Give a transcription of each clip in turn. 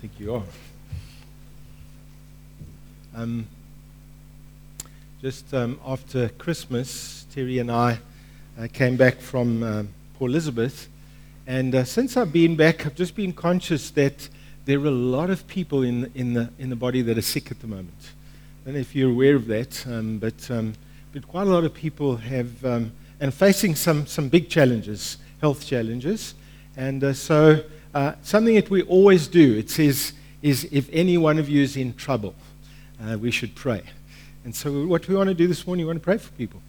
think you are. Um, just um, after Christmas, Terry and I uh, came back from um, Port Elizabeth. And uh, since I've been back, I've just been conscious that there are a lot of people in, in, the, in the body that are sick at the moment. I don't know if you're aware of that, um, but, um, but quite a lot of people have, um, and facing some, some big challenges, health challenges. And uh, so, uh, something that we always do, it says, is if any one of you is in trouble, uh, we should pray. And so, what we want to do this morning, we want to pray for people.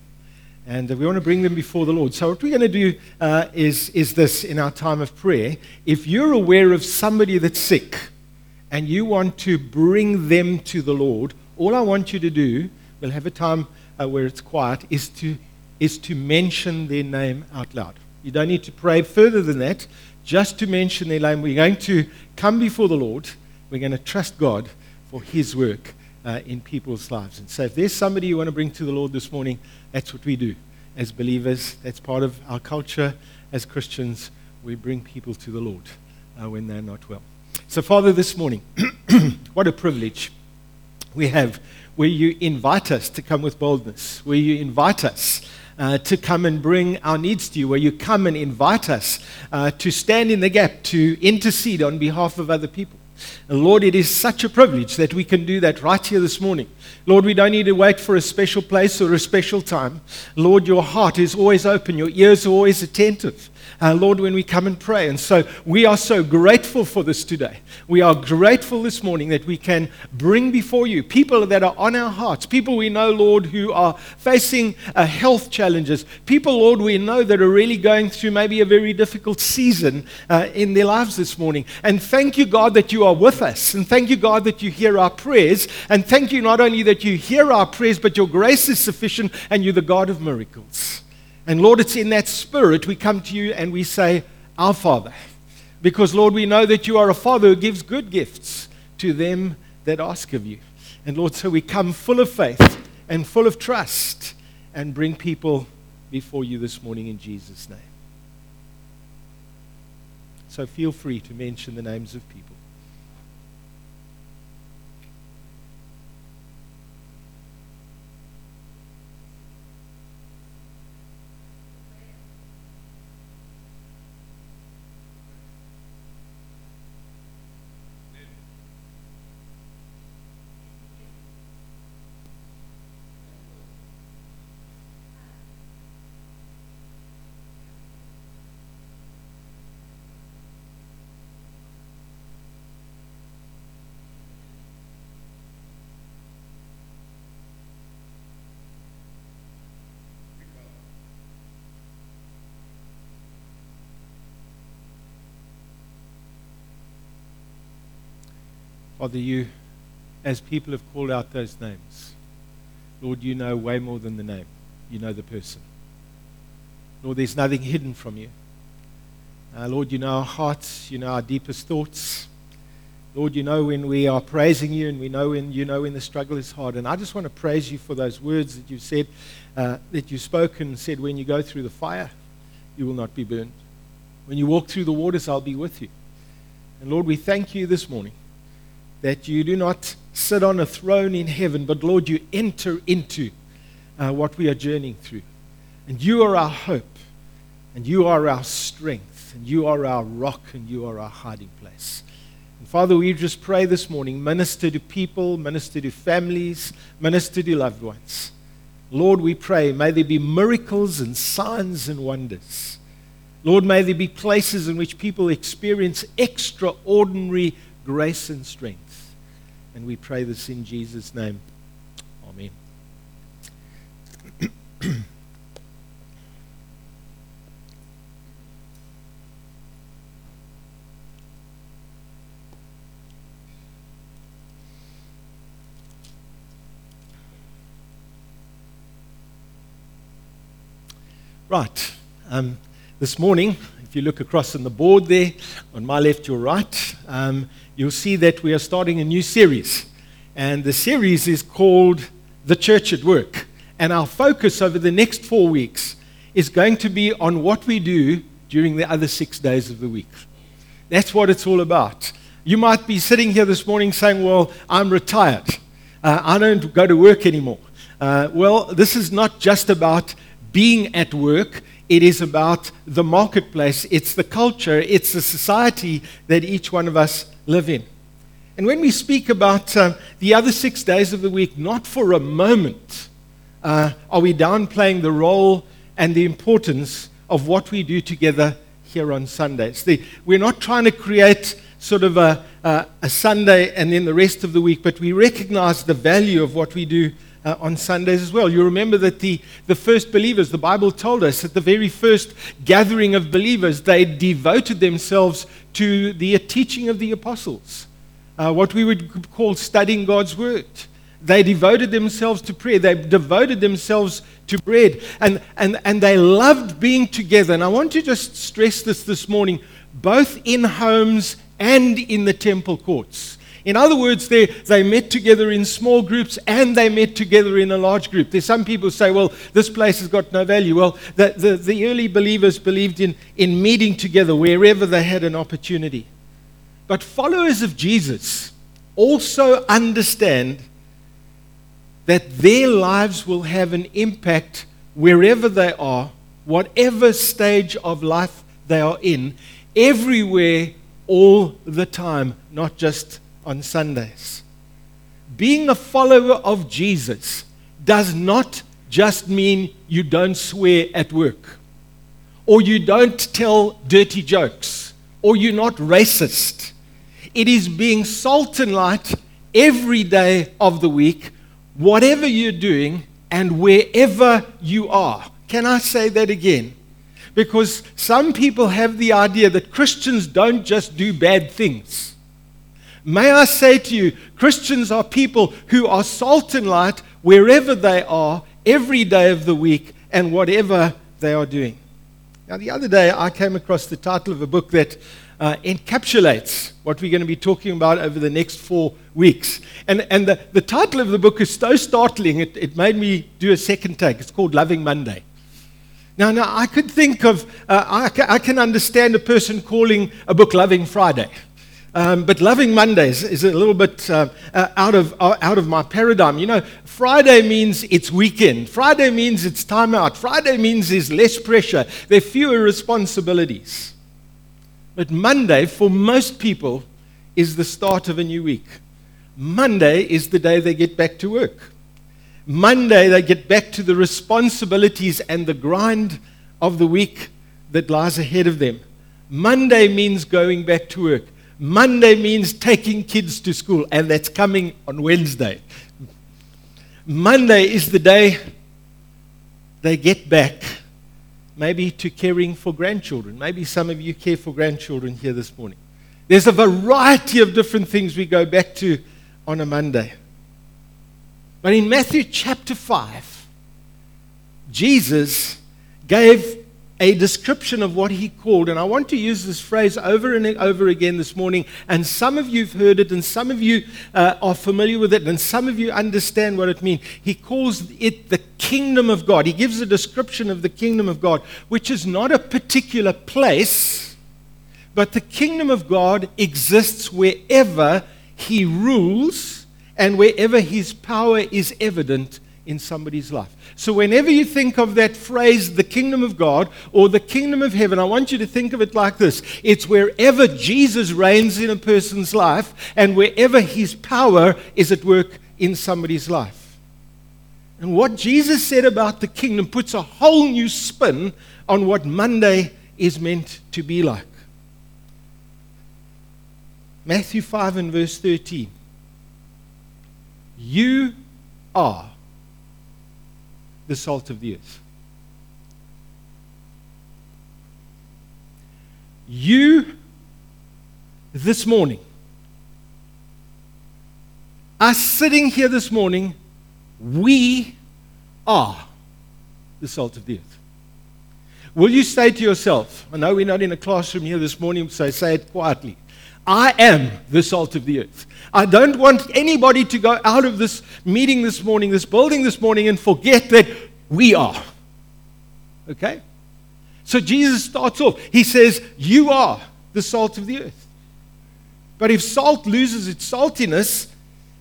And we want to bring them before the Lord. So, what we're going to do uh, is, is this in our time of prayer. If you're aware of somebody that's sick and you want to bring them to the Lord, all I want you to do, we'll have a time uh, where it's quiet, is to, is to mention their name out loud. You don't need to pray further than that, just to mention their name. We're going to come before the Lord. We're going to trust God for His work uh, in people's lives. And so, if there's somebody you want to bring to the Lord this morning, that's what we do as believers. That's part of our culture as Christians. We bring people to the Lord uh, when they're not well. So, Father, this morning, what a privilege we have where you invite us to come with boldness, where you invite us uh, to come and bring our needs to you, where you come and invite us uh, to stand in the gap, to intercede on behalf of other people. Lord, it is such a privilege that we can do that right here this morning. Lord, we don't need to wait for a special place or a special time. Lord, your heart is always open, your ears are always attentive uh, Lord, when we come and pray. And so we are so grateful for this today. We are grateful this morning that we can bring before you people that are on our hearts, people we know, Lord, who are facing uh, health challenges, people, Lord, we know that are really going through maybe a very difficult season uh, in their lives this morning. And thank you, God, that you are with us. And thank you, God, that you hear our prayers. And thank you not only that you hear our prayers, but your grace is sufficient and you're the God of miracles. And Lord, it's in that spirit we come to you and we say, Our Father. Because, Lord, we know that you are a Father who gives good gifts to them that ask of you. And, Lord, so we come full of faith and full of trust and bring people before you this morning in Jesus' name. So feel free to mention the names of people. Father, you, as people have called out those names, Lord, you know way more than the name. You know the person. Lord, there's nothing hidden from you. Uh, Lord, you know our hearts, you know our deepest thoughts. Lord, you know when we are praising you, and we know when you know when the struggle is hard. And I just want to praise you for those words that you said, uh, that you spoke and said, when you go through the fire, you will not be burned. When you walk through the waters, I'll be with you. And Lord, we thank you this morning that you do not sit on a throne in heaven, but Lord, you enter into uh, what we are journeying through. And you are our hope, and you are our strength, and you are our rock, and you are our hiding place. And Father, we just pray this morning minister to people, minister to families, minister to loved ones. Lord, we pray, may there be miracles and signs and wonders. Lord, may there be places in which people experience extraordinary grace and strength. And we pray this in Jesus' name. Amen. right. Um, this morning, if you look across on the board there, on my left, your right, um, you'll see that we are starting a new series. And the series is called The Church at Work. And our focus over the next four weeks is going to be on what we do during the other six days of the week. That's what it's all about. You might be sitting here this morning saying, Well, I'm retired. Uh, I don't go to work anymore. Uh, well, this is not just about being at work, it is about the marketplace, it's the culture, it's the society that each one of us live in. And when we speak about uh, the other six days of the week, not for a moment uh, are we downplaying the role and the importance of what we do together here on Sundays. The, we're not trying to create sort of a, a, a, Sunday and then the rest of the week, but we recognize the value of what we do uh, on Sundays as well. You remember that the, the first believers, the Bible told us at the very first gathering of believers, they devoted themselves to the teaching of the apostles, uh, what we would call studying God's Word. They devoted themselves to prayer. They devoted themselves to bread. And, and, and they loved being together. And I want to just stress this this morning, both in homes and in the temple courts. In other words, they, they met together in small groups and they met together in a large group. There's some people say, well, this place has got no value. Well, the, the, the early believers believed in, in meeting together wherever they had an opportunity. But followers of Jesus also understand that their lives will have an impact wherever they are, whatever stage of life they are in, everywhere all the time, not just on Sundays. Being a follower of Jesus does not just mean you don't swear at work, or you don't tell dirty jokes, or you're not racist. It is being salt and light every day of the week, whatever you're doing and wherever you are. Can I say that again? Because some people have the idea that Christians don't just do bad things. May I say to you, Christians are people who are salt and light wherever they are, every day of the week, and whatever they are doing. Now, the other day I came across the title of a book that uh, encapsulates what we're going to be talking about over the next four weeks. And, and the, the title of the book is so startling, it, it made me do a second take. It's called Loving Monday. Now, now I could think of, uh, I, I, can understand a person calling a book Loving Friday. Um, but Loving Mondays is a little bit uh, uh, out, of, uh, out of my paradigm. You know, Friday means it's weekend. Friday means it's time out. Friday means there's less pressure. There are fewer responsibilities. But Monday, for most people, is the start of a new week. Monday is the day they get back to work. Monday, they get back to the responsibilities and the grind of the week that lies ahead of them. Monday means going back to work. Monday means taking kids to school, and that's coming on Wednesday. Monday is the day they get back, maybe to caring for grandchildren. Maybe some of you care for grandchildren here this morning. There's a variety of different things we go back to on a Monday. But in Matthew chapter 5, Jesus gave a description of what he called, and I want to use this phrase over and over again this morning. And some of you have heard it, and some of you uh, are familiar with it, and some of you understand what it means. He calls it the kingdom of God. He gives a description of the kingdom of God, which is not a particular place, but the kingdom of God exists wherever he rules and wherever his power is evident in somebody's life. So, whenever you think of that phrase, the kingdom of God or the kingdom of heaven, I want you to think of it like this it's wherever Jesus reigns in a person's life and wherever his power is at work in somebody's life. And what Jesus said about the kingdom puts a whole new spin on what Monday is meant to be like. Matthew 5 and verse 13. You are the salt of the earth. You, this morning, are sitting here this morning, we are the salt of the earth. Will you say to yourself, I know we're not in a classroom here this morning, so say it quietly. I am the salt of the earth. I don't want anybody to go out of this meeting this morning, this building this morning, and forget that we are. Okay? So Jesus starts off. He says, You are the salt of the earth. But if salt loses its saltiness,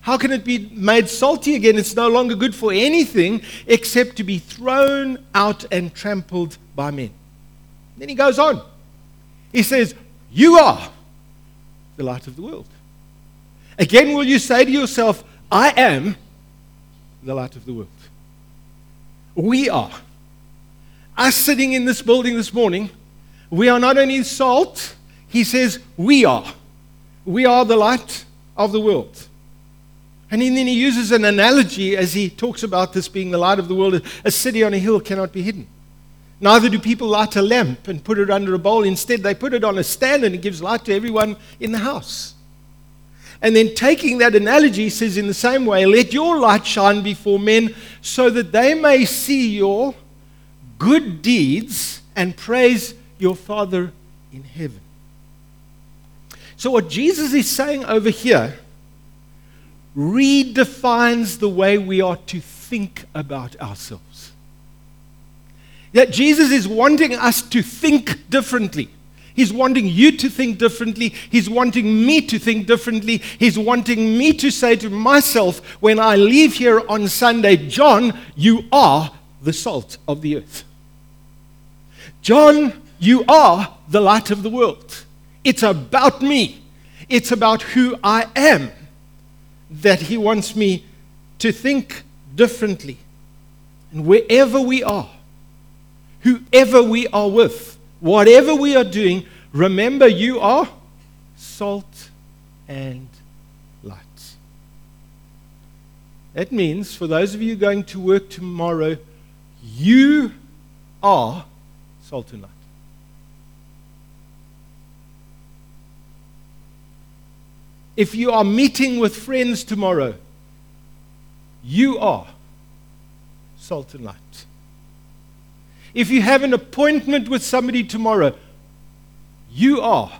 how can it be made salty again? It's no longer good for anything except to be thrown out and trampled by men. Then he goes on. He says, You are the light of the world. Again, will you say to yourself, I am the light of the world? We are. Us sitting in this building this morning, we are not only salt, he says, we are. We are the light of the world. And then he uses an analogy as he talks about this being the light of the world. A city on a hill cannot be hidden. Neither do people light a lamp and put it under a bowl. Instead, they put it on a stand and it gives light to everyone in the house. And then, taking that analogy, says, in the same way, let your light shine before men so that they may see your good deeds and praise your Father in heaven. So, what Jesus is saying over here redefines the way we are to think about ourselves. That Jesus is wanting us to think differently. He's wanting you to think differently. He's wanting me to think differently. He's wanting me to say to myself when I leave here on Sunday, John, you are the salt of the earth. John, you are the light of the world. It's about me, it's about who I am that He wants me to think differently. And wherever we are, whoever we are with, Whatever we are doing, remember you are salt and light. That means for those of you going to work tomorrow, you are salt and light. If you are meeting with friends tomorrow, you are salt and light. If you have an appointment with somebody tomorrow, you are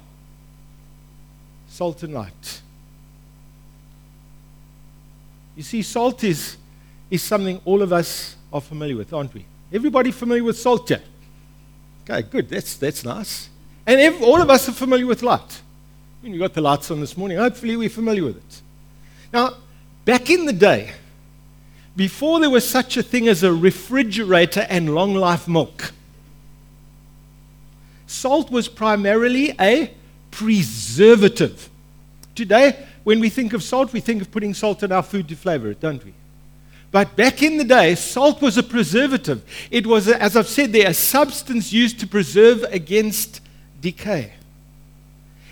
salt and light. You see, salt is, is something all of us are familiar with, aren't we? Everybody familiar with salt here? Okay, good. That's, that's nice. And all of us are familiar with light. I mean, got the lights on this morning. Hopefully, we're familiar with it. Now, back in the day, before there was such a thing as a refrigerator and long life milk, salt was primarily a preservative. Today, when we think of salt, we think of putting salt in our food to flavor it, don't we? But back in the day, salt was a preservative. It was, as I've said there, a substance used to preserve against decay.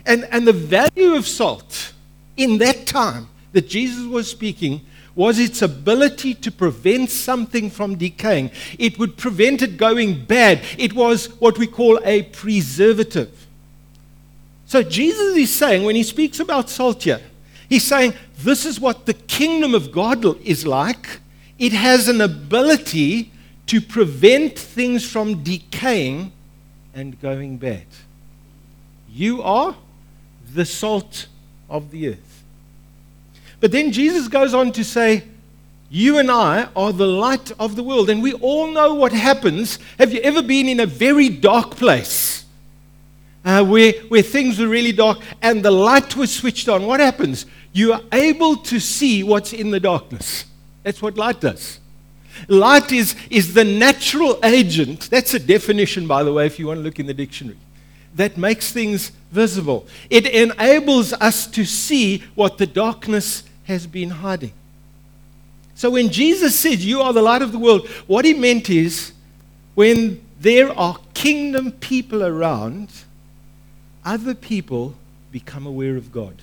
And, and the value of salt in that time that Jesus was speaking was its ability to prevent something from decaying. It would prevent it going bad. It was what we call a preservative. So Jesus is saying, when he speaks about salt here, he's saying, this is what the kingdom of God is like. It has an ability to prevent things from decaying and going bad. You are the salt of the earth. But then Jesus goes on to say, You and I are the light of the world. And we all know what happens. Have you ever been in a very dark place uh, where, where things were really dark and the light was switched on? What happens? You are able to see what's in the darkness. That's what light does. Light is, is the natural agent. That's a definition, by the way, if you want to look in the dictionary. That makes things visible. It enables us to see what the darkness has been hiding. So when Jesus said, You are the light of the world, what he meant is when there are kingdom people around, other people become aware of God.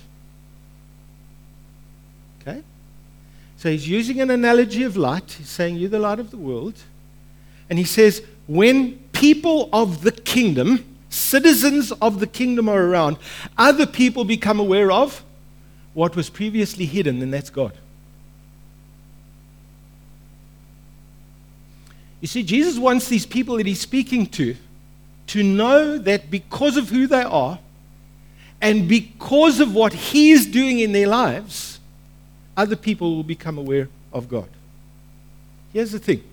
Okay? So he's using an analogy of light. He's saying, You're the light of the world. And he says, When people of the kingdom, citizens of the kingdom are around, other people become aware of what was previously hidden, and that's God. You see, Jesus wants these people that he's speaking to to know that because of who they are and because of what he is doing in their lives, other people will become aware of God. Here's the thing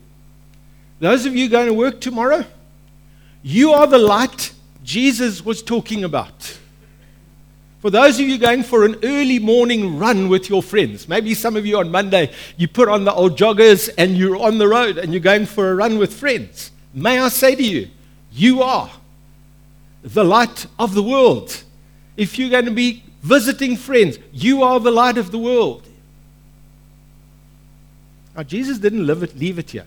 those of you going to work tomorrow, you are the light Jesus was talking about. For those of you going for an early morning run with your friends, maybe some of you on Monday, you put on the old joggers and you're on the road and you're going for a run with friends. May I say to you, you are the light of the world. If you're going to be visiting friends, you are the light of the world. Now, Jesus didn't it, leave it here.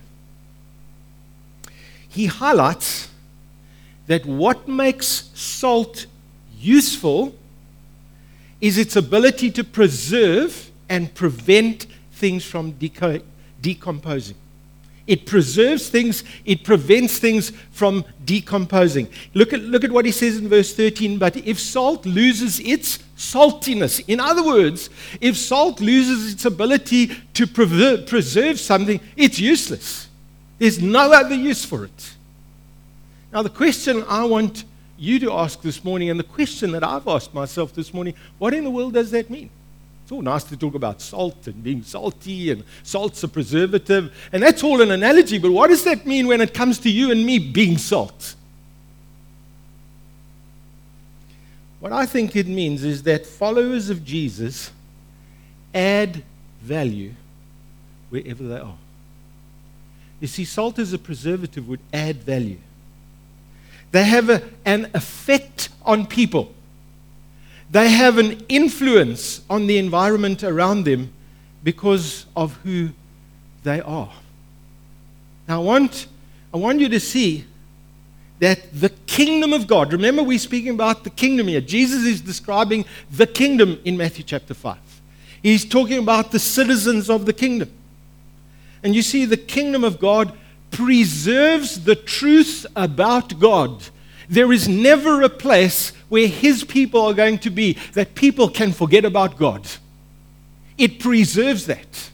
He highlights that what makes salt useful is its ability to preserve and prevent things from deco- decomposing. It preserves things, it prevents things from decomposing. Look at, look at what he says in verse 13. But if salt loses its saltiness, in other words, if salt loses its ability to preserve, preserve something, it's useless. There's no other use for it. Now, the question I want you to ask this morning, and the question that I've asked myself this morning what in the world does that mean? It's all nice to talk about salt and being salty, and salt's a preservative, and that's all an analogy, but what does that mean when it comes to you and me being salt? What I think it means is that followers of Jesus add value wherever they are. You see, salt as a preservative would add value. They have a, an effect on people. They have an influence on the environment around them because of who they are. Now, I want, I want you to see that the kingdom of God, remember we're speaking about the kingdom here. Jesus is describing the kingdom in Matthew chapter 5. He's talking about the citizens of the kingdom. And you see, the kingdom of God preserves the truth about God. There is never a place where His people are going to be that people can forget about God. It preserves that.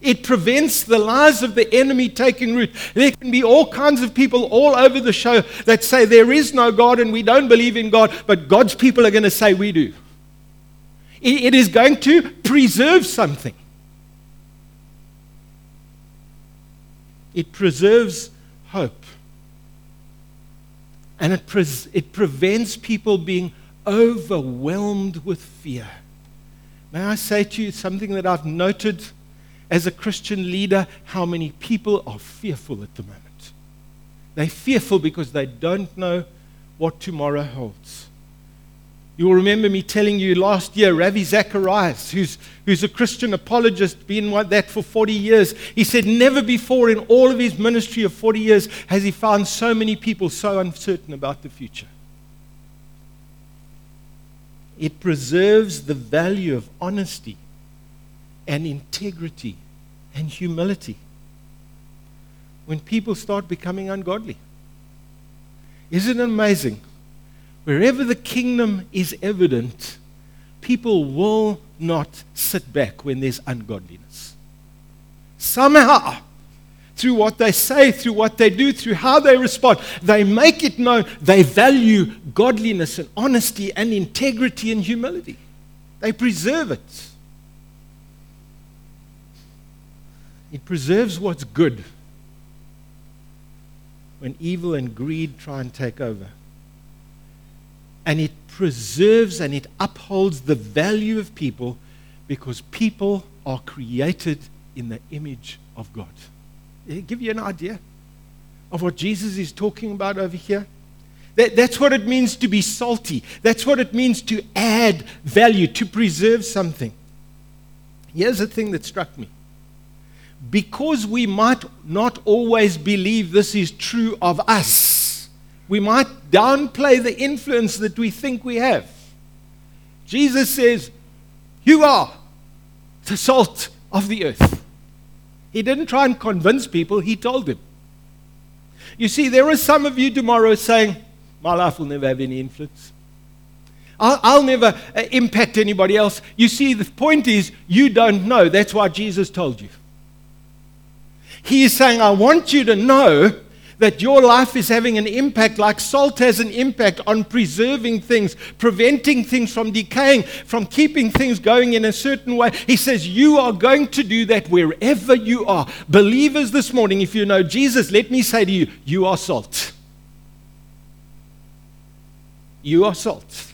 It prevents the lies of the enemy taking root. There can be all kinds of people all over the show that say there is no God and we don't believe in God, but God's people are going to say we do. It is going to preserve something. It preserves hope. And it, it prevents people being overwhelmed with fear. May I say to you something that I've noted as a Christian leader how many people are fearful at the moment. They're fearful because they don't know what tomorrow holds. You will remember me telling you last year, Ravi Zacharias, who's, who's a Christian apologist, been like that for 40 years, he said, Never before in all of his ministry of 40 years has he found so many people so uncertain about the future. It preserves the value of honesty and integrity and humility when people start becoming ungodly. Isn't it amazing? Wherever the kingdom is evident, people will not sit back when there's ungodliness. Somehow, through what they say, through what they do, through how they respond, they make it known they value godliness and honesty and integrity and humility. They preserve it. It preserves what's good when evil and greed try and take over and it preserves and it upholds the value of people because people are created in the image of God. I'll give you an idea of what Jesus is talking about over here? That, that's what it means to be salty. That's what it means to add value, to preserve something. Here's the thing that struck me. Because we might not always believe this is true of us, we might downplay the influence that we think we have. Jesus says, You are the salt of the earth. He didn't try and convince people, he told them. You see, there are some of you tomorrow saying, My life will never have any influence. I'll, I'll never uh, impact anybody else. You see, the point is, you don't know. That's why Jesus told you. He is saying, I want you to know that your life is having an impact, like salt has an impact on preserving things, preventing things from decaying, from keeping things going in a certain way. He says, You are going to do that wherever you are. Believers this morning, if you know Jesus, let me say to you, you are salt. You are salt.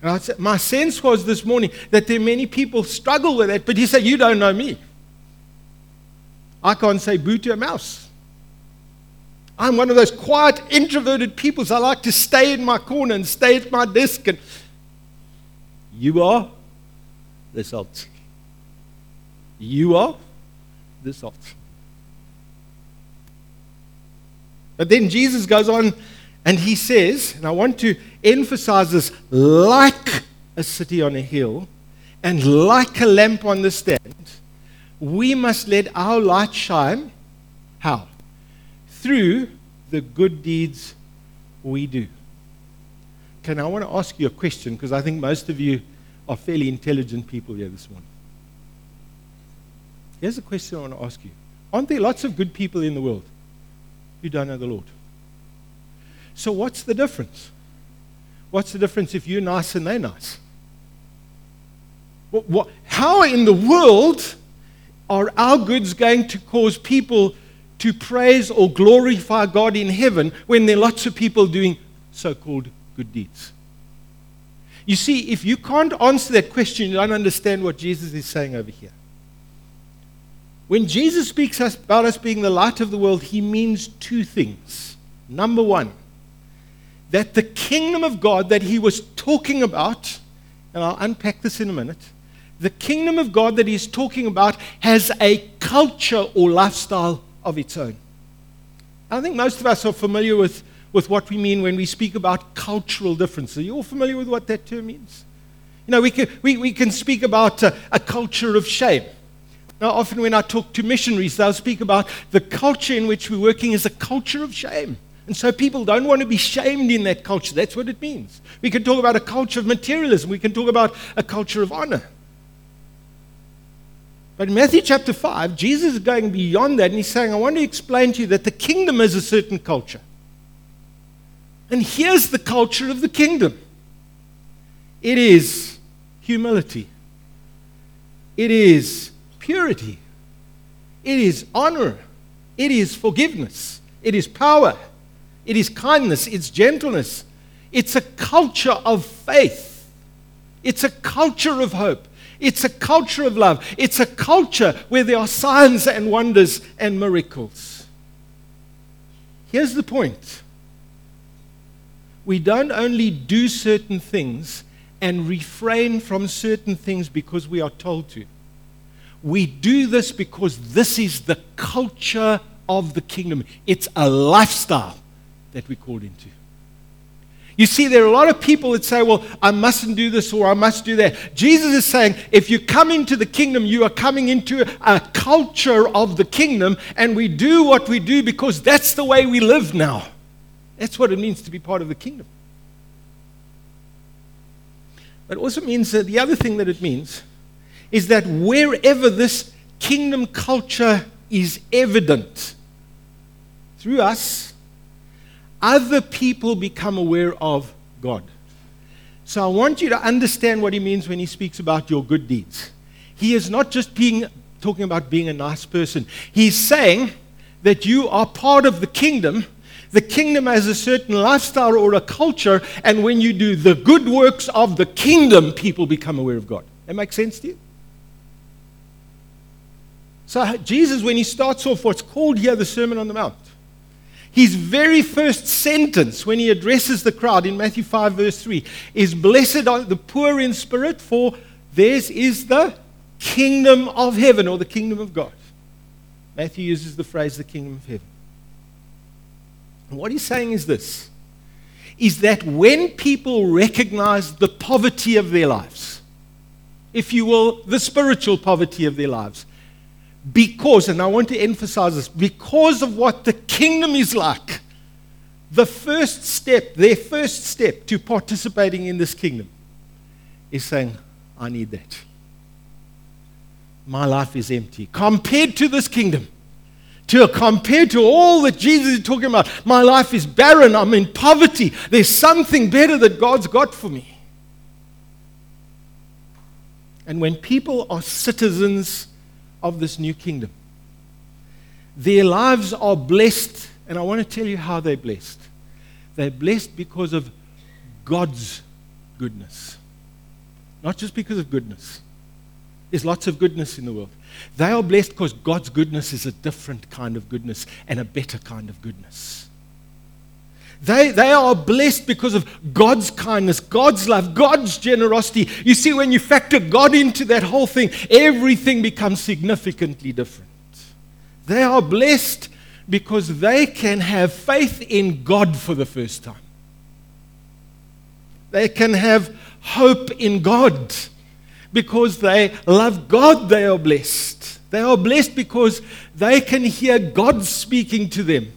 And I said, my sense was this morning that there are many people struggle with that, but he said, You don't know me. I can't say boo to a mouse. I'm one of those quiet, introverted people. So I like to stay in my corner and stay at my desk. And you are the salt. You are the salt. But then Jesus goes on and he says, and I want to emphasize this like a city on a hill and like a lamp on the stand, we must let our light shine. How? Through the good deeds we do. Okay, now I want to ask you a question because I think most of you are fairly intelligent people here this morning. Here's a question I want to ask you Aren't there lots of good people in the world? who don't know the Lord. So, what's the difference? What's the difference if you're nice and they're nice? What, what, how in the world are our goods going to cause people to praise or glorify God in heaven when there are lots of people doing so called good deeds? You see, if you can't answer that question, you don't understand what Jesus is saying over here. When Jesus speaks about us being the light of the world, he means two things. Number one, that the kingdom of God that he was talking about, and I'll unpack this in a minute, the kingdom of God that he's talking about has a culture or lifestyle of its own. I think most of us are familiar with, with what we mean when we speak about cultural differences. Are you all familiar with what that term means? You know, we can, we, we can speak about a, a culture of shame. Now, often when I talk to missionaries, they'll speak about the culture in which we're working is a culture of shame. And so people don't want to be shamed in that culture. That's what it means. We can talk about a culture of materialism. We can talk about a culture of honor. But in Matthew chapter 5, Jesus is going beyond that and he's saying, I want to explain to you that the kingdom is a certain culture. And here's the culture of the kingdom. It is humility, it is purity, it is honor, it is forgiveness, it is power, it is kindness, it's gentleness. It's a culture of faith, it's a culture of hope. It's a culture of love. It's a culture where there are signs and wonders and miracles. Here's the point we don't only do certain things and refrain from certain things because we are told to. We do this because this is the culture of the kingdom. It's a lifestyle that we're called into. You see, there are a lot of people that say, well, I mustn't do this or I must do that. Jesus is saying, if you come into the kingdom, you are coming into a culture of the kingdom, and we do what we do because that's the way we live now. That's what it means to be part of the kingdom. But it also means that the other thing that it means is that wherever this kingdom culture is evident through us, other people become aware of God. So I want you to understand what he means when he speaks about your good deeds. He is not just being talking about being a nice person. He's saying that you are part of the kingdom. The kingdom has a certain lifestyle or a culture, and when you do the good works of the kingdom, people become aware of God. That makes sense to you? So, Jesus, when he starts off what's called here the Sermon on the Mount, his very first sentence when he addresses the crowd in Matthew 5, verse 3, is Blessed are the poor in spirit, for theirs is the kingdom of heaven or the kingdom of God. Matthew uses the phrase the kingdom of heaven. And what he's saying is this is that when people recognize the poverty of their lives, if you will, the spiritual poverty of their lives, because, and I want to emphasize this, because of what the kingdom is like, the first step, their first step to participating in this kingdom is saying, I need that. My life is empty. Compared to this kingdom, to compared to all that Jesus is talking about, my life is barren. I'm in poverty. There's something better that God's got for me. And when people are citizens of this new kingdom. Their lives are blessed, and I want to tell you how they're blessed. They're blessed because of God's goodness. not just because of goodness. There's lots of goodness in the world. They are blessed because God's goodness is a different kind of goodness and a better kind of goodness. They, they are blessed because of God's kindness, God's love, God's generosity. You see, when you factor God into that whole thing, everything becomes significantly different. They are blessed because they can have faith in God for the first time. They can have hope in God because they love God, they are blessed. They are blessed because they can hear God speaking to them.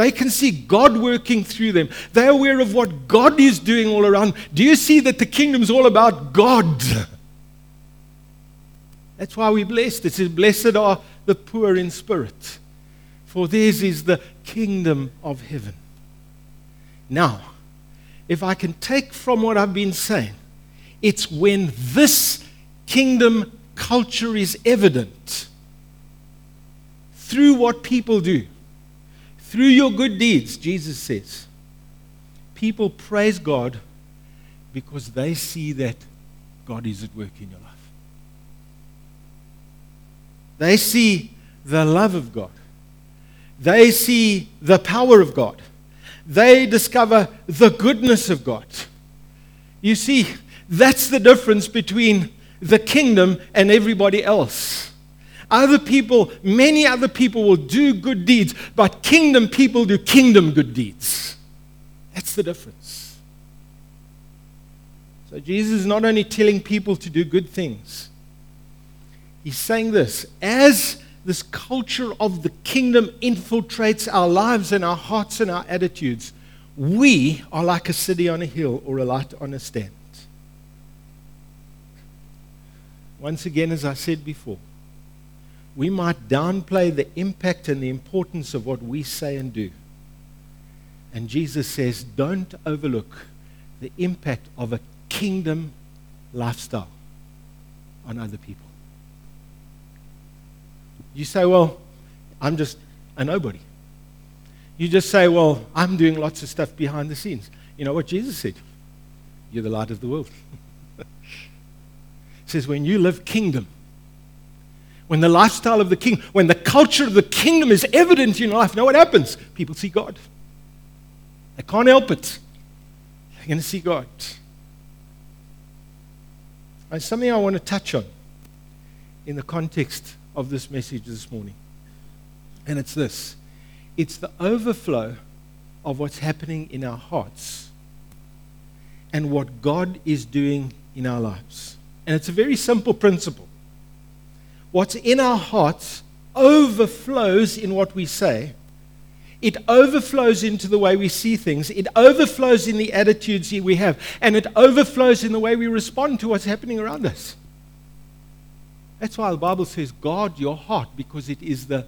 They can see God working through them. They're aware of what God is doing all around. Do you see that the kingdom is all about God? That's why we're blessed. It says, Blessed are the poor in spirit, for theirs is the kingdom of heaven. Now, if I can take from what I've been saying, it's when this kingdom culture is evident through what people do, through your good deeds, Jesus says. People praise God because they see that God is at work in your life. They see the love of God. They see the power of God. They discover the goodness of God. You see, that's the difference between the kingdom and everybody else. Other people, many other people will do good deeds, but kingdom people do kingdom good deeds. That's the difference. So Jesus is not only telling people to do good things, he's saying this as this culture of the kingdom infiltrates our lives and our hearts and our attitudes, we are like a city on a hill or a light on a stand. once again, as I said before, we might downplay the impact and the importance of what we say and do. And Jesus says, don't overlook the impact of a kingdom lifestyle on other people. You say, well, I'm just a nobody. You just say, well, I'm doing lots of stuff behind the scenes. You know what Jesus said? You're the light of the world. He says, when you live kingdom, when the lifestyle of the king, when the culture of the kingdom is evident in your life, know what happens? People see God. They can't help it. They're going to see God. It's something I want to touch on in the context of this message this morning. And it's this it's the overflow of what's happening in our hearts and what God is doing in our lives. And it's a very simple principle. What's in our hearts overflows in what we say. It overflows into the way we see things. It overflows in the attitudes we have. And it overflows in the way we respond to what's happening around us. That's why the Bible says, guard your heart, because it is the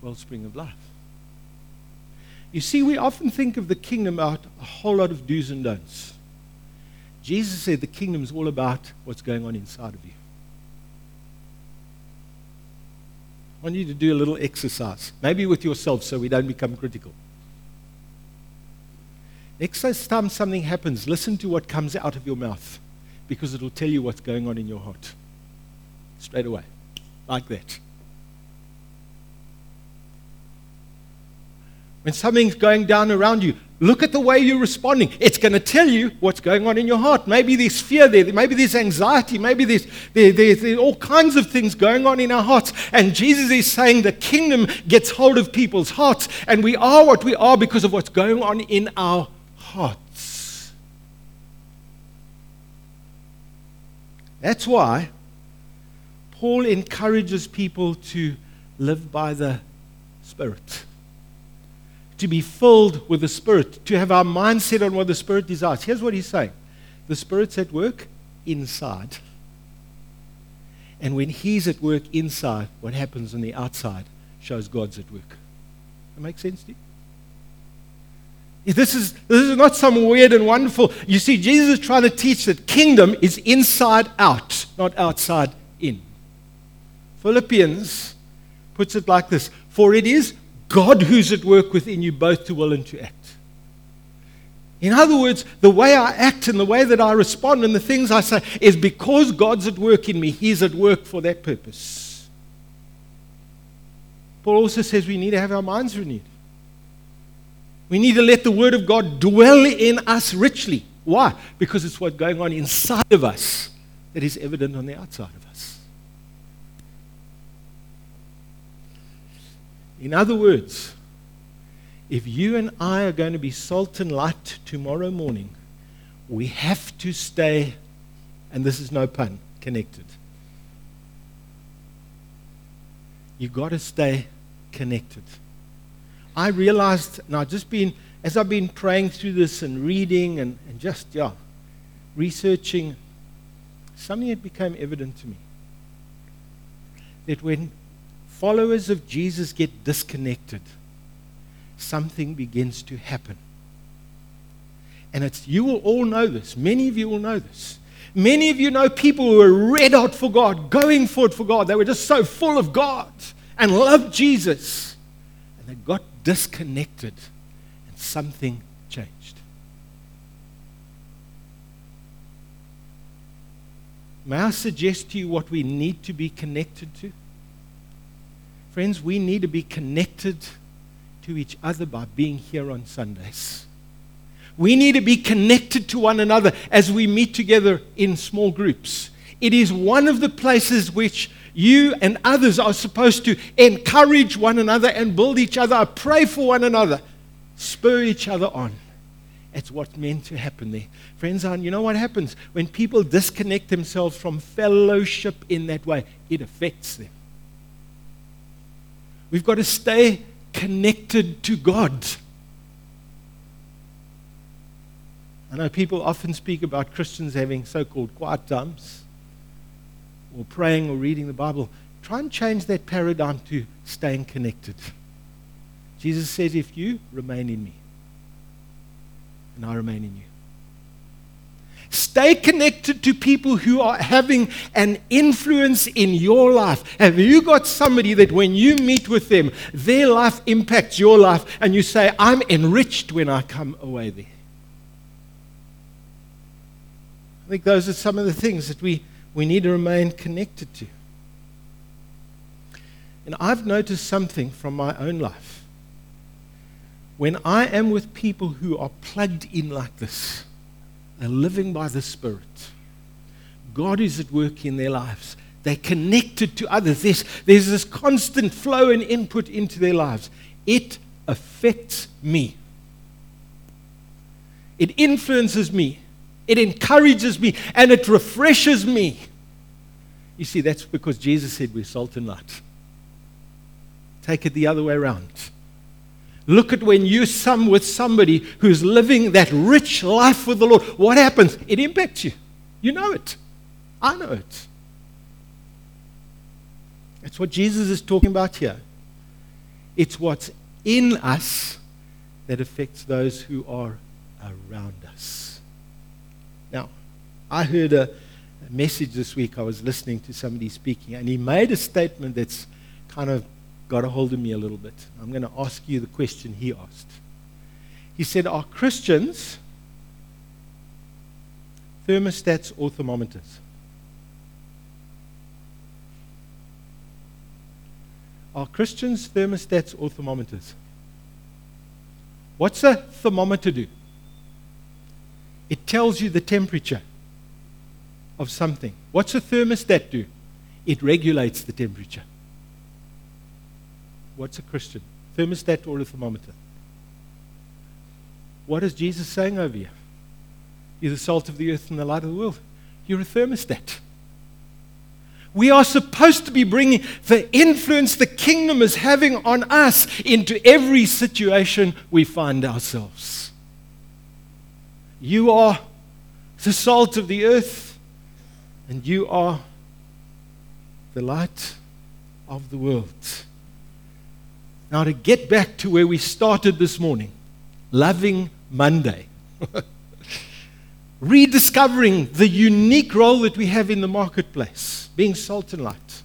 wellspring of life. You see, we often think of the kingdom about a whole lot of do's and don'ts. Jesus said the kingdom is all about what's going on inside of you. I want you to do a little exercise, maybe with yourself so we don't become critical. Next time something happens, listen to what comes out of your mouth because it will tell you what's going on in your heart. Straight away, like that. When something's going down around you, look at the way you're responding. It's going to tell you what's going on in your heart. Maybe there's fear there, maybe there's anxiety, maybe there's, there, there, there's all kinds of things going on in our hearts. And Jesus is saying the kingdom gets hold of people's hearts, and we are what we are because of what's going on in our hearts. That's why Paul encourages people to live by the Spirit to be filled with the Spirit, to have our mindset on what the Spirit desires. Here's what he's saying the Spirit's at work inside. And when he's at work inside, what happens on the outside shows God's at work. That makes sense to you? This is, this is not some weird and wonderful. You see, Jesus is trying to teach that kingdom is inside out, not outside in. Philippians puts it like this For it is God who's at work within you both to will and to act. In other words, the way I act and the way that I respond and the things I say is because God's at work in me. He's at work for that purpose. Paul also says we need to have our minds renewed. We need to let the Word of God dwell in us richly. Why? Because it's what's going on inside of us that is evident on the outside of us. In other words, if you and I are going to be salt and light tomorrow morning, we have to stay, and this is no pun, connected. You've got to stay connected. I realized, and I've just been, as I've been praying through this and reading and, and just, yeah, researching, something that became evident to me. That when followers of Jesus get disconnected, something begins to happen. And it's, you will all know this. Many of you will know this. Many of you know people who were red hot for God, going for it for God. They were just so full of God and loved Jesus. And they got disconnected and something changed. May I suggest to you what we need to be connected to? Friends, we need to be connected to each other by being here on Sundays. We need to be connected to one another as we meet together in small groups. It is one of the places which you and others are supposed to encourage one another and build each other up, pray for one another, spur each other on. It's what's meant to happen there. Friends, you know what happens? When people disconnect themselves from fellowship in that way, it affects them. We've got to stay connected to God. I know people often speak about Christians having so called quiet times or praying or reading the Bible. Try and change that paradigm to staying connected. Jesus says, If you remain in me, and I remain in you. Stay connected to people who are having an influence in your life. Have you got somebody that when you meet with them, their life impacts your life, and you say, I'm enriched when I come away there? I think those are some of the things that we, we need to remain connected to. And I've noticed something from my own life. When I am with people who are plugged in like this, and living by the Spirit. God is at work in their lives. They're connected to others. There's, there's this constant flow and input into their lives. It affects me. It influences me. It encourages me. And it refreshes me. You see, that's because Jesus said we're salt and light. Take it the other way around. Look at when you some with somebody who's living that rich life with the Lord. What happens? It impacts you. You know it. I know it. That's what Jesus is talking about here. It's what's in us that affects those who are around us. Now, I heard a, a message this week. I was listening to somebody speaking, and he made a statement that's kind of got a hold of me a little bit. I'm going to ask you the question he asked. He said, Are Christians thermostats or thermometers? Are Christians thermostats or thermometers? What's a thermometer do? It tells you the temperature of something. What's a thermostat do? It regulates the temperature. What's a Christian? Thermostat or a thermometer? What is Jesus saying over you? You're the salt of the earth and the light of the world. You're a thermostat. We are supposed to be bringing the influence the kingdom is having on us into every situation we find ourselves. You are the salt of the earth, and you are the light of the world. Now, to get back to where we started this morning, loving Monday, rediscovering the unique role that we have in the marketplace, being salt and light.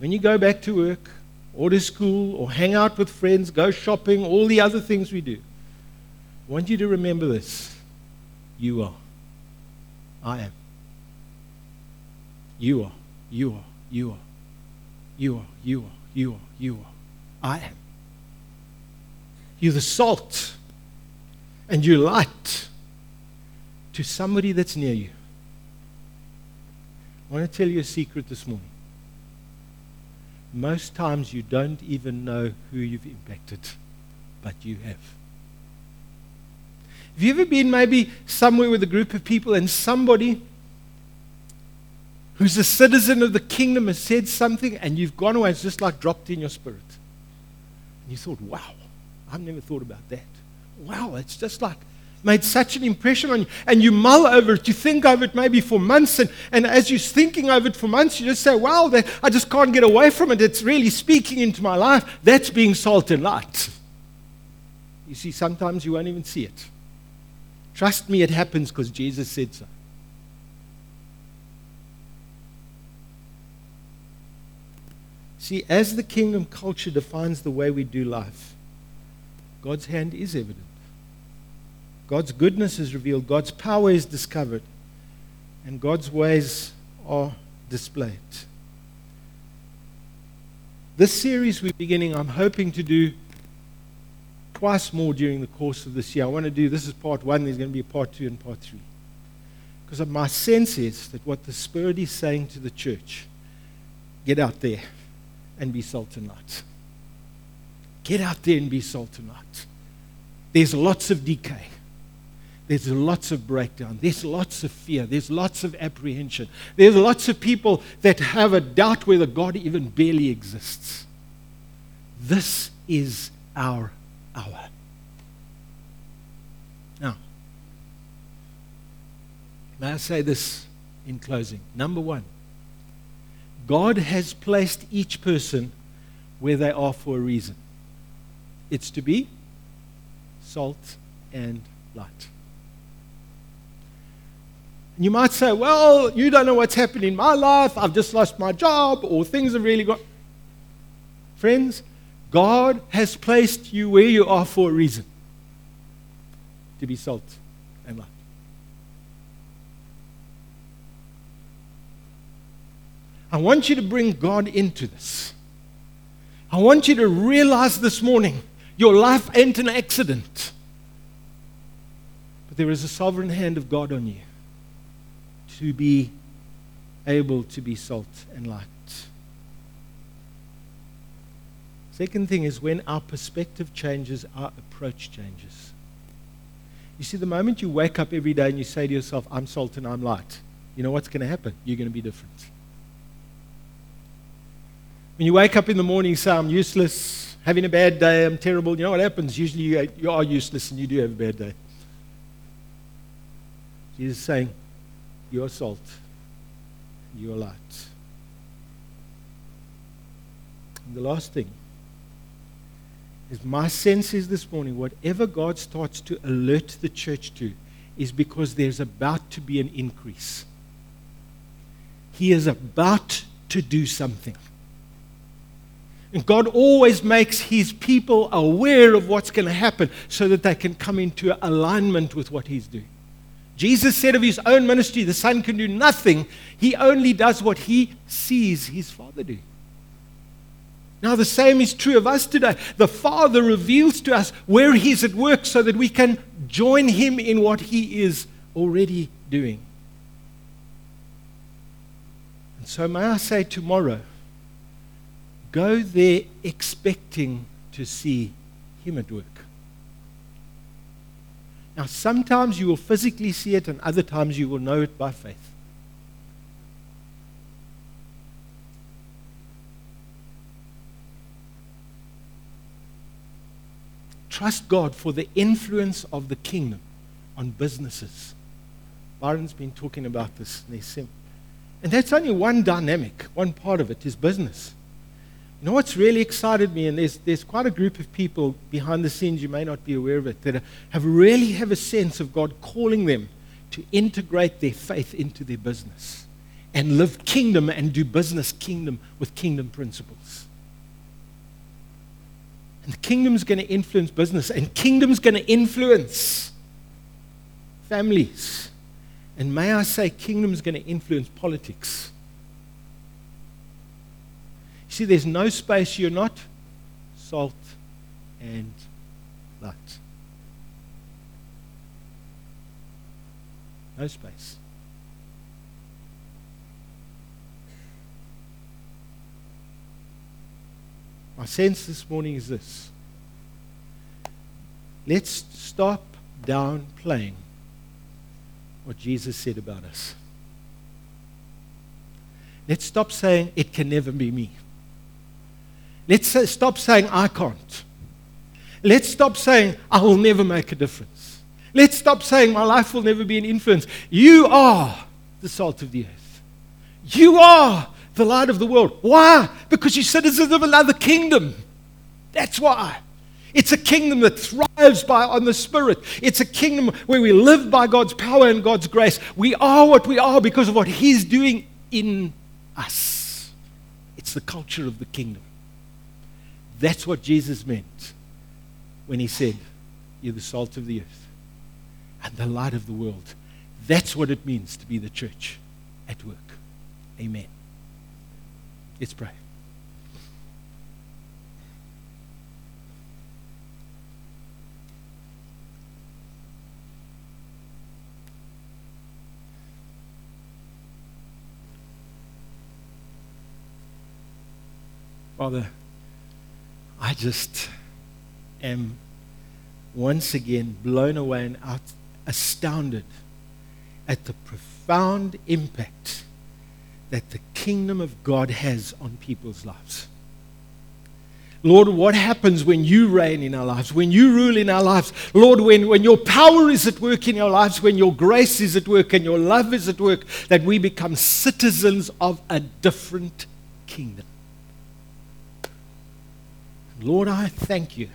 When you go back to work, or to school, or hang out with friends, go shopping, all the other things we do, I want you to remember this. You are. I am. You are. You are. You are. You are. You are. You are. You are. I am. You're the salt and you're light to somebody that's near you. I want to tell you a secret this morning. Most times you don't even know who you've impacted, but you have. Have you ever been maybe somewhere with a group of people and somebody who's a citizen of the kingdom has said something and you've gone away, it's just like dropped in your spirit? And you thought, wow, I've never thought about that. Wow, it's just like made such an impression on you. And you mull over it, you think over it maybe for months. And, and as you're thinking over it for months, you just say, wow, that, I just can't get away from it. It's really speaking into my life. That's being salt and light. You see, sometimes you won't even see it. Trust me, it happens because Jesus said so. See, as the kingdom culture defines the way we do life, God's hand is evident. God's goodness is revealed, God's power is discovered, and God's ways are displayed. This series we're beginning, I'm hoping to do twice more during the course of this year. I want to do this is part one, there's going to be a part two and part three. Because my sense is that what the Spirit is saying to the church get out there and be salt and light. Get out there and be salt and light. There's lots of decay. There's lots of breakdown. There's lots of fear. There's lots of apprehension. There's lots of people that have a doubt whether God even barely exists. This is our hour. Now, may I say this in closing? Number one, God has placed each person where they are for a reason. It's to be salt and light. And you might say, well, you don't know what's happened in my life. I've just lost my job, or things have really got. Friends, God has placed you where you are for a reason to be salt and light. I want you to bring God into this. I want you to realize this morning your life ain't an accident, but there is a sovereign hand of God on you to be able to be salt and light. Second thing is when our perspective changes, our approach changes. You see, the moment you wake up every day and you say to yourself, I'm salt and I'm light, you know what's going to happen? You're going to be different. When you wake up in the morning say, I'm useless, having a bad day, I'm terrible, you know what happens? Usually you, you are useless and you do have a bad day. Jesus is saying, You are salt, you are light. And the last thing, is my sense is this morning, whatever God starts to alert the church to is because there's about to be an increase. He is about to do something. And God always makes his people aware of what's going to happen so that they can come into alignment with what he's doing. Jesus said of his own ministry, the Son can do nothing. He only does what he sees his Father do. Now, the same is true of us today. The Father reveals to us where He's at work so that we can join Him in what He is already doing. And so, may I say tomorrow, go there expecting to see Him at work. Now, sometimes you will physically see it, and other times you will know it by faith. Trust God for the influence of the kingdom on businesses. Byron's been talking about this. And that's only one dynamic, one part of it is business. You know what's really excited me, and there's, there's quite a group of people behind the scenes, you may not be aware of it, that have really have a sense of God calling them to integrate their faith into their business and live kingdom and do business kingdom with kingdom principles. And the kingdom's going to influence business, and kingdom's going to influence families. And may I say, kingdom's going to influence politics. See, there's no space you're not salt and light. No space. My sense this morning is this. Let's stop downplaying what Jesus said about us. Let's stop saying it can never be me. Let's say, stop saying I can't. Let's stop saying I will never make a difference. Let's stop saying my life will never be an influence. You are the salt of the earth. You are the light of the world. Why? Because you're citizens of another kingdom. That's why. It's a kingdom that thrives by, on the Spirit. It's a kingdom where we live by God's power and God's grace. We are what we are because of what He's doing in us. It's the culture of the kingdom. That's what Jesus meant when He said, You're the salt of the earth and the light of the world. That's what it means to be the church at work. Amen. Let's pray. Father, I just am once again blown away and out, astounded at the profound impact that the kingdom of God has on people's lives. Lord, what happens when you reign in our lives, when you rule in our lives? Lord, when, when your power is at work in our lives, when your grace is at work and your love is at work, that we become citizens of a different kingdom. Lord, I thank you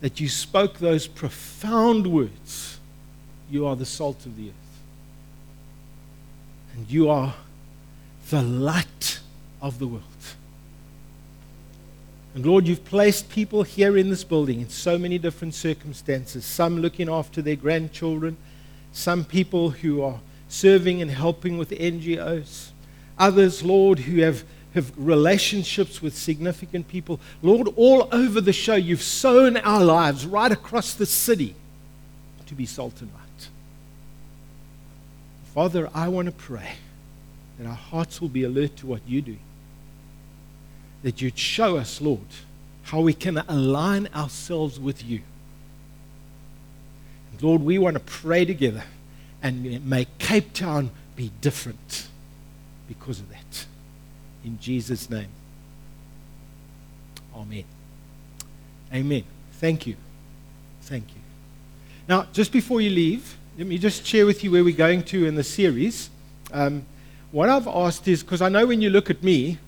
that you spoke those profound words. You are the salt of the earth. And you are the light of the world. And Lord, you've placed people here in this building in so many different circumstances. Some looking after their grandchildren, some people who are serving and helping with NGOs, others, Lord, who have, have relationships with significant people. Lord, all over the show, you've sown our lives right across the city to be salt and light. Father, I want to pray that our hearts will be alert to what you do. That you'd show us, Lord, how we can align ourselves with you. Lord, we want to pray together and make Cape Town be different because of that. In Jesus' name. Amen. Amen. Thank you. Thank you. Now, just before you leave, let me just share with you where we're going to in the series. Um, what I've asked is because I know when you look at me,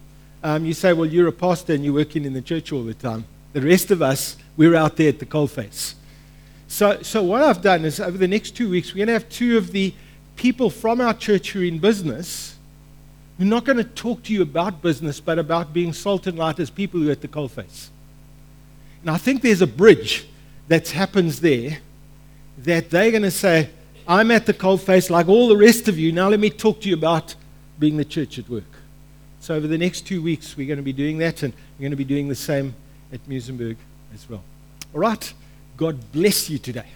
um, you say, well, you're a pastor and you're working in the church all the time. The rest of us, we're out there at the coalface. So, so what I've done is over the next two weeks, we're going to have two of the people from our church who are in business. We're not going to talk to you about business, but about being salt and light as people who are at the coalface. And I think there's a bridge that happens there that they're going to say, I'm at the coalface like all the rest of you. Now let me talk to you about being the church at work. So over the next two weeks, we're going to be doing that, and we're going to be doing the same at Muizenberg as well. All right. God bless you today.